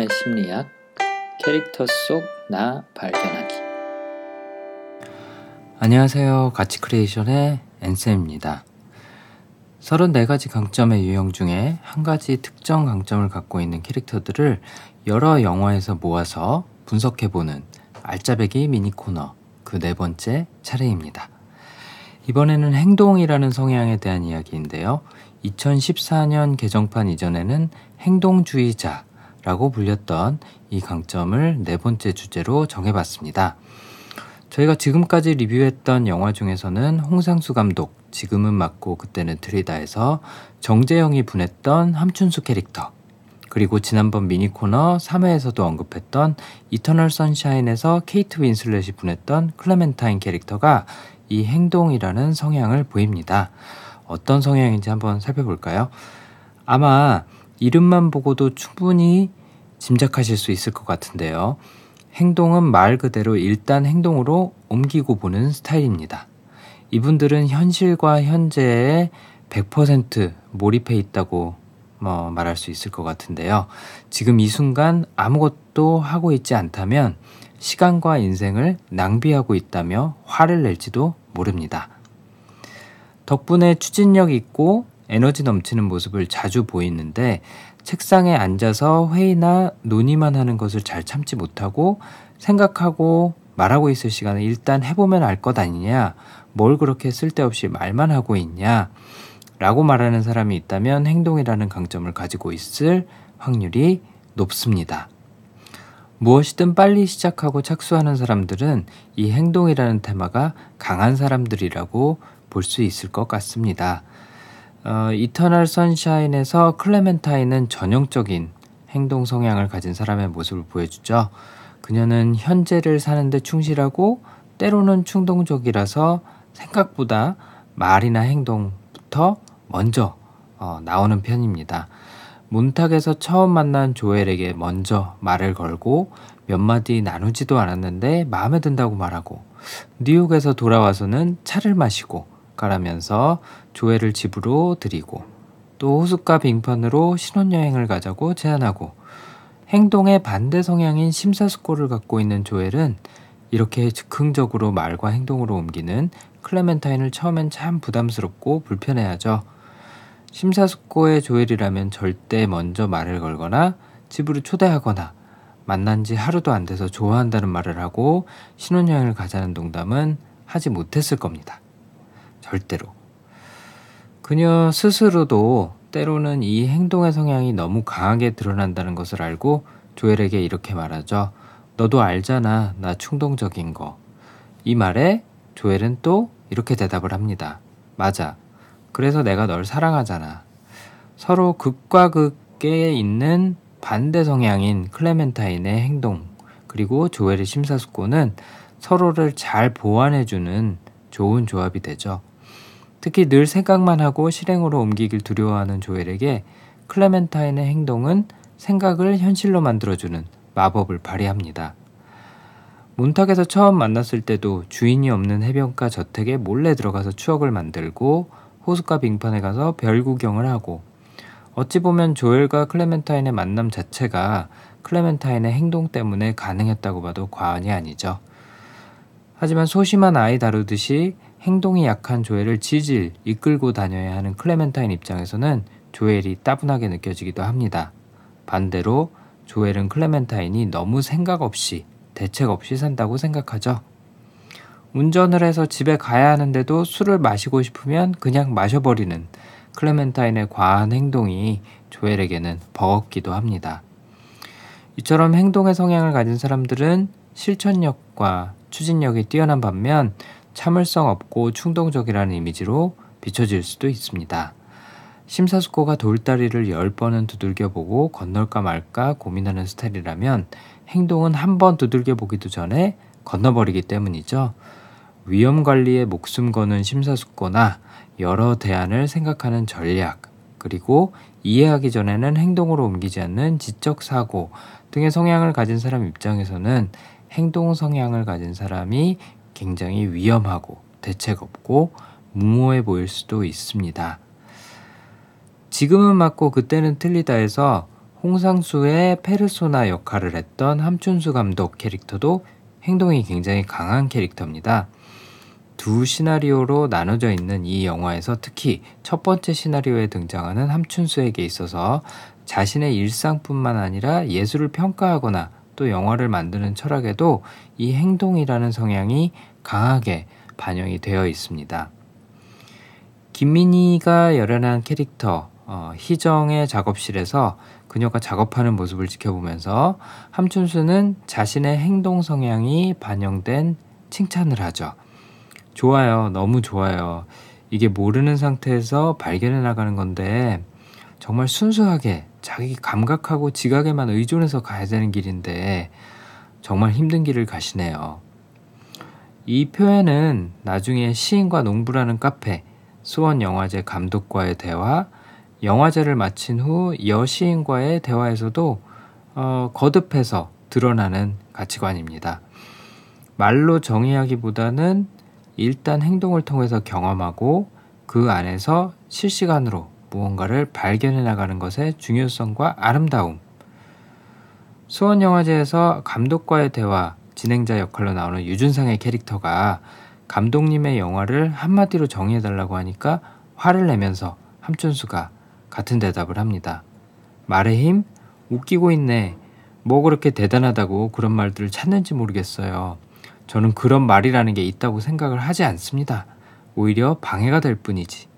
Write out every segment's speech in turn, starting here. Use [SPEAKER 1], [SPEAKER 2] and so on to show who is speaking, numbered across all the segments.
[SPEAKER 1] 영화의 심리학, 캐릭터 속 나 발견하기.
[SPEAKER 2] 안녕하세요. 가치 크리에이션의 앤쌤입니다. 34가지 강점의 유형 중에 한 가지 특정 강점을 갖고 있는 캐릭터들을 여러 영화에서 모아서 분석해보는 알짜배기 미니 코너 그 네 번째 차례입니다. 이번에는 행동이라는 성향에 대한 이야기인데요. 2014년 개정판 이전에는 행동주의자 라고 불렸던 이 강점을 네 번째 주제로 정해봤습니다. 저희가 지금까지 리뷰했던 영화 중에서는 홍상수 감독, 지금은 맞고 그때는 틀리다에서 정재영이 분했던 함춘수 캐릭터, 그리고 지난번 미니 코너 3회에서도 언급했던 이터널 선샤인에서 케이트 윈슬렛이 분했던 클레멘타인 캐릭터가 이 행동이라는 성향을 보입니다. 어떤 성향인지 한번 살펴볼까요? 아마 이름만 보고도 충분히 짐작하실 수 있을 것 같은데요. 행동은 말 그대로 일단 행동으로 옮기고 보는 스타일입니다. 이분들은 현실과 현재에 100% 몰입해 있다고 뭐 말할 수 있을 것 같은데요. 지금 이 순간 아무것도 하고 있지 않다면 시간과 인생을 낭비하고 있다며 화를 낼지도 모릅니다. 덕분에 추진력 있고 에너지 넘치는 모습을 자주 보이는데 책상에 앉아서 회의나 논의만 하는 것을 잘 참지 못하고 생각하고 말하고 있을 시간을 일단 해보면 알 것 아니냐, 뭘 그렇게 쓸데없이 말만 하고 있냐, 라고 말하는 사람이 있다면 행동이라는 강점을 가지고 있을 확률이 높습니다. 무엇이든 빨리 시작하고 착수하는 사람들은 이 행동이라는 테마가 강한 사람들이라고 볼 수 있을 것 같습니다. 어, 이터널 선샤인에서 클레멘타인은 전형적인 행동 성향을 가진 사람의 모습을 보여주죠. 그녀는 현재를 사는데 충실하고 때로는 충동적이라서 생각보다 말이나 행동부터 먼저 어, 나오는 편입니다. 몬탁에서 처음 만난 조엘에게 먼저 말을 걸고 몇 마디 나누지도 않았는데 마음에 든다고 말하고 뉴욕에서 돌아와서는 차를 마시고 가라면서 조회를 집으로 드리고 또 호숫가 빙판으로 신혼여행을 가자고 제안하고 행동의 반대 성향인 심사숙고를 갖고 있는 조엘은 이렇게 즉흥적으로 말과 행동으로 옮기는 클레멘타인을 처음엔 참 부담스럽고 불편해하죠. 심사숙고의 조엘이라면 절대 먼저 말을 걸거나 집으로 초대하거나 만난 지 하루도 안 돼서 좋아한다는 말을 하고 신혼여행을 가자는 농담은 하지 못했을 겁니다. 절대로. 그녀 스스로도 때로는 이 행동의 성향이 너무 강하게 드러난다는 것을 알고 조엘에게 이렇게 말하죠. 너도 알잖아. 나 충동적인 거. 이 말에 조엘은 또 이렇게 대답을 합니다. 맞아. 그래서 내가 널 사랑하잖아. 서로 극과 극에 있는 반대 성향인 클레멘타인의 행동, 그리고 조엘의 심사숙고는 서로를 잘 보완해주는 좋은 조합이 되죠. 특히 늘 생각만 하고 실행으로 옮기길 두려워하는 조엘에게 클레멘타인의 행동은 생각을 현실로 만들어주는 마법을 발휘합니다. 몬탁에서 처음 만났을 때도 주인이 없는 해변가 저택에 몰래 들어가서 추억을 만들고 호숫가 빙판에 가서 별 구경을 하고 어찌 보면 조엘과 클레멘타인의 만남 자체가 클레멘타인의 행동 때문에 가능했다고 봐도 과언이 아니죠. 하지만 소심한 아이 다루듯이 행동이 약한 조엘을 지질 이끌고 다녀야 하는 클레멘타인 입장에서는 조엘이 따분하게 느껴지기도 합니다. 반대로 조엘은 클레멘타인이 너무 생각 없이 대책 없이 산다고 생각하죠. 운전을 해서 집에 가야 하는데도 술을 마시고 싶으면 그냥 마셔버리는 클레멘타인의 과한 행동이 조엘에게는 버겁기도 합니다. 이처럼 행동의 성향을 가진 사람들은 실천력과 추진력이 뛰어난 반면 참을성 없고 충동적이라는 이미지로 비춰질 수도 있습니다. 심사숙고가 돌다리를 열 번은 두들겨보고 건널까 말까 고민하는 스타일이라면 행동은 한 번 두들겨보기도 전에 건너버리기 때문이죠. 위험 관리에 목숨 거는 심사숙고나 여러 대안을 생각하는 전략, 그리고 이해하기 전에는 행동으로 옮기지 않는 지적 사고 등의 성향을 가진 사람 입장에서는 행동 성향을 가진 사람이 굉장히 위험하고 대책 없고 무모해 보일 수도 있습니다. 지금은 맞고 그때는 틀리다 해서 홍상수의 페르소나 역할을 했던 함춘수 감독 캐릭터도 행동이 굉장히 강한 캐릭터입니다. 두 시나리오로 나눠져 있는 이 영화에서 특히 첫 번째 시나리오에 등장하는 함춘수에게 있어서 자신의 일상뿐만 아니라 예술을 평가하거나 또 영화를 만드는 철학에도 이 행동이라는 성향이 강하게 반영이 되어 있습니다. 김민희가 열연한 캐릭터 어, 희정의 작업실에서 그녀가 작업하는 모습을 지켜보면서 함춘수는 자신의 행동 성향이 반영된 칭찬을 하죠. 좋아요. 너무 좋아요. 이게 모르는 상태에서 발견해 나가는 건데 정말 순수하게 자기 감각하고 지각에만 의존해서 가야 되는 길인데 정말 힘든 길을 가시네요. 이 표현은 나중에 시인과 농부라는 카페, 수원영화제 감독과의 대화, 영화제를 마친 후 여시인과의 대화에서도 어, 거듭해서 드러나는 가치관입니다. 말로 정의하기보다는 일단 행동을 통해서 경험하고 그 안에서 실시간으로 무언가를 발견해 나가는 것의 중요성과 아름다움. 수원영화제에서 감독과의 대화, 진행자 역할로 나오는 유준상의 캐릭터가 감독님의 영화를 한마디로 정의해달라고 하니까 화를 내면서 함춘수가 같은 대답을 합니다. 말의 힘? 웃기고 있네. 뭐 그렇게 대단하다고 그런 말들을 찾는지 모르겠어요. 저는 그런 말이라는 게 있다고 생각을 하지 않습니다. 오히려 방해가 될 뿐이지.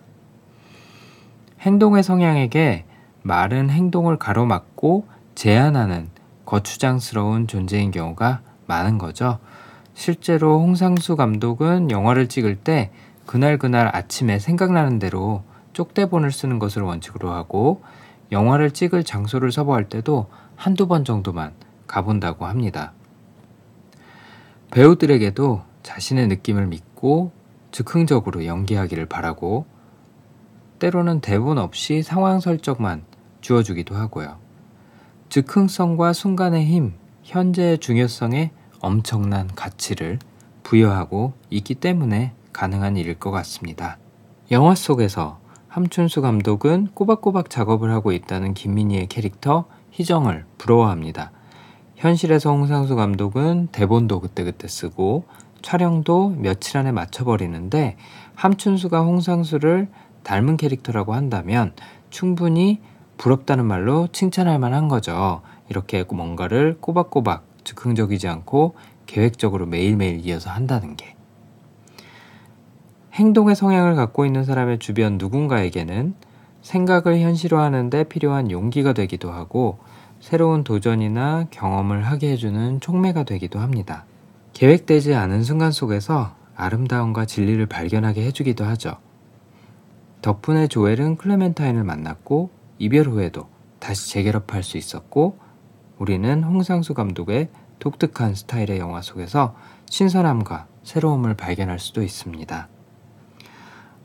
[SPEAKER 2] 행동의 성향에게 말은 행동을 가로막고 제한하는 거추장스러운 존재인 경우가 많은 거죠. 실제로 홍상수 감독은 영화를 찍을 때 그날 그날 아침에 생각나는 대로 쪽대본을 쓰는 것을 원칙으로 하고 영화를 찍을 장소를 서버할 때도 한두 번 정도만 가본다고 합니다. 배우들에게도 자신의 느낌을 믿고 즉흥적으로 연기하기를 바라고 때로는 대본 없이 상황 설정만 주어주기도 하고요. 즉흥성과 순간의 힘, 현재의 중요성에 엄청난 가치를 부여하고 있기 때문에 가능한 일일 것 같습니다. 영화 속에서 함춘수 감독은 꼬박꼬박 작업을 하고 있다는 김민희의 캐릭터 희정을 부러워합니다. 현실에서 홍상수 감독은 대본도 그때그때 쓰고 촬영도 며칠 안에 맞춰버리는데 함춘수가 홍상수를 닮은 캐릭터라고 한다면 충분히 부럽다는 말로 칭찬할 만한 거죠. 이렇게 뭔가를 꼬박꼬박 즉흥적이지 않고 계획적으로 매일매일 이어서 한다는 게. 행동의 성향을 갖고 있는 사람의 주변 누군가에게는 생각을 현실화하는데 필요한 용기가 되기도 하고 새로운 도전이나 경험을 하게 해주는 촉매가 되기도 합니다. 계획되지 않은 순간 속에서 아름다움과 진리를 발견하게 해주기도 하죠. 덕분에 조엘은 클레멘타인을 만났고 이별 후에도 다시 재결합할 수 있었고 우리는 홍상수 감독의 독특한 스타일의 영화 속에서 신선함과 새로움을 발견할 수도 있습니다.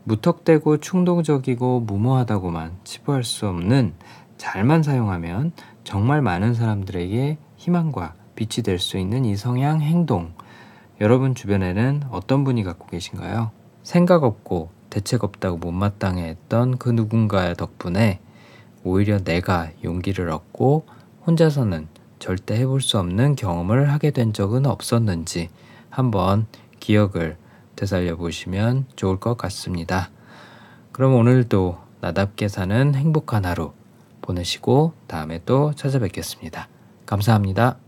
[SPEAKER 2] 무턱대고 충동적이고 무모하다고만 치부할 수 없는 잘만 사용하면 정말 많은 사람들에게 희망과 빛이 될 수 있는 이 성향 행동. 여러분 주변에는 어떤 분이 갖고 계신가요? 생각 없고 대책 없다고 못마땅해 했던 그 누군가의 덕분에 오히려 내가 용기를 얻고 혼자서는 절대 해볼 수 없는 경험을 하게 된 적은 없었는지 한번 기억을 되살려 보시면 좋을 것 같습니다. 그럼 오늘도 나답게 사는 행복한 하루 보내시고 다음에 또 찾아뵙겠습니다. 감사합니다.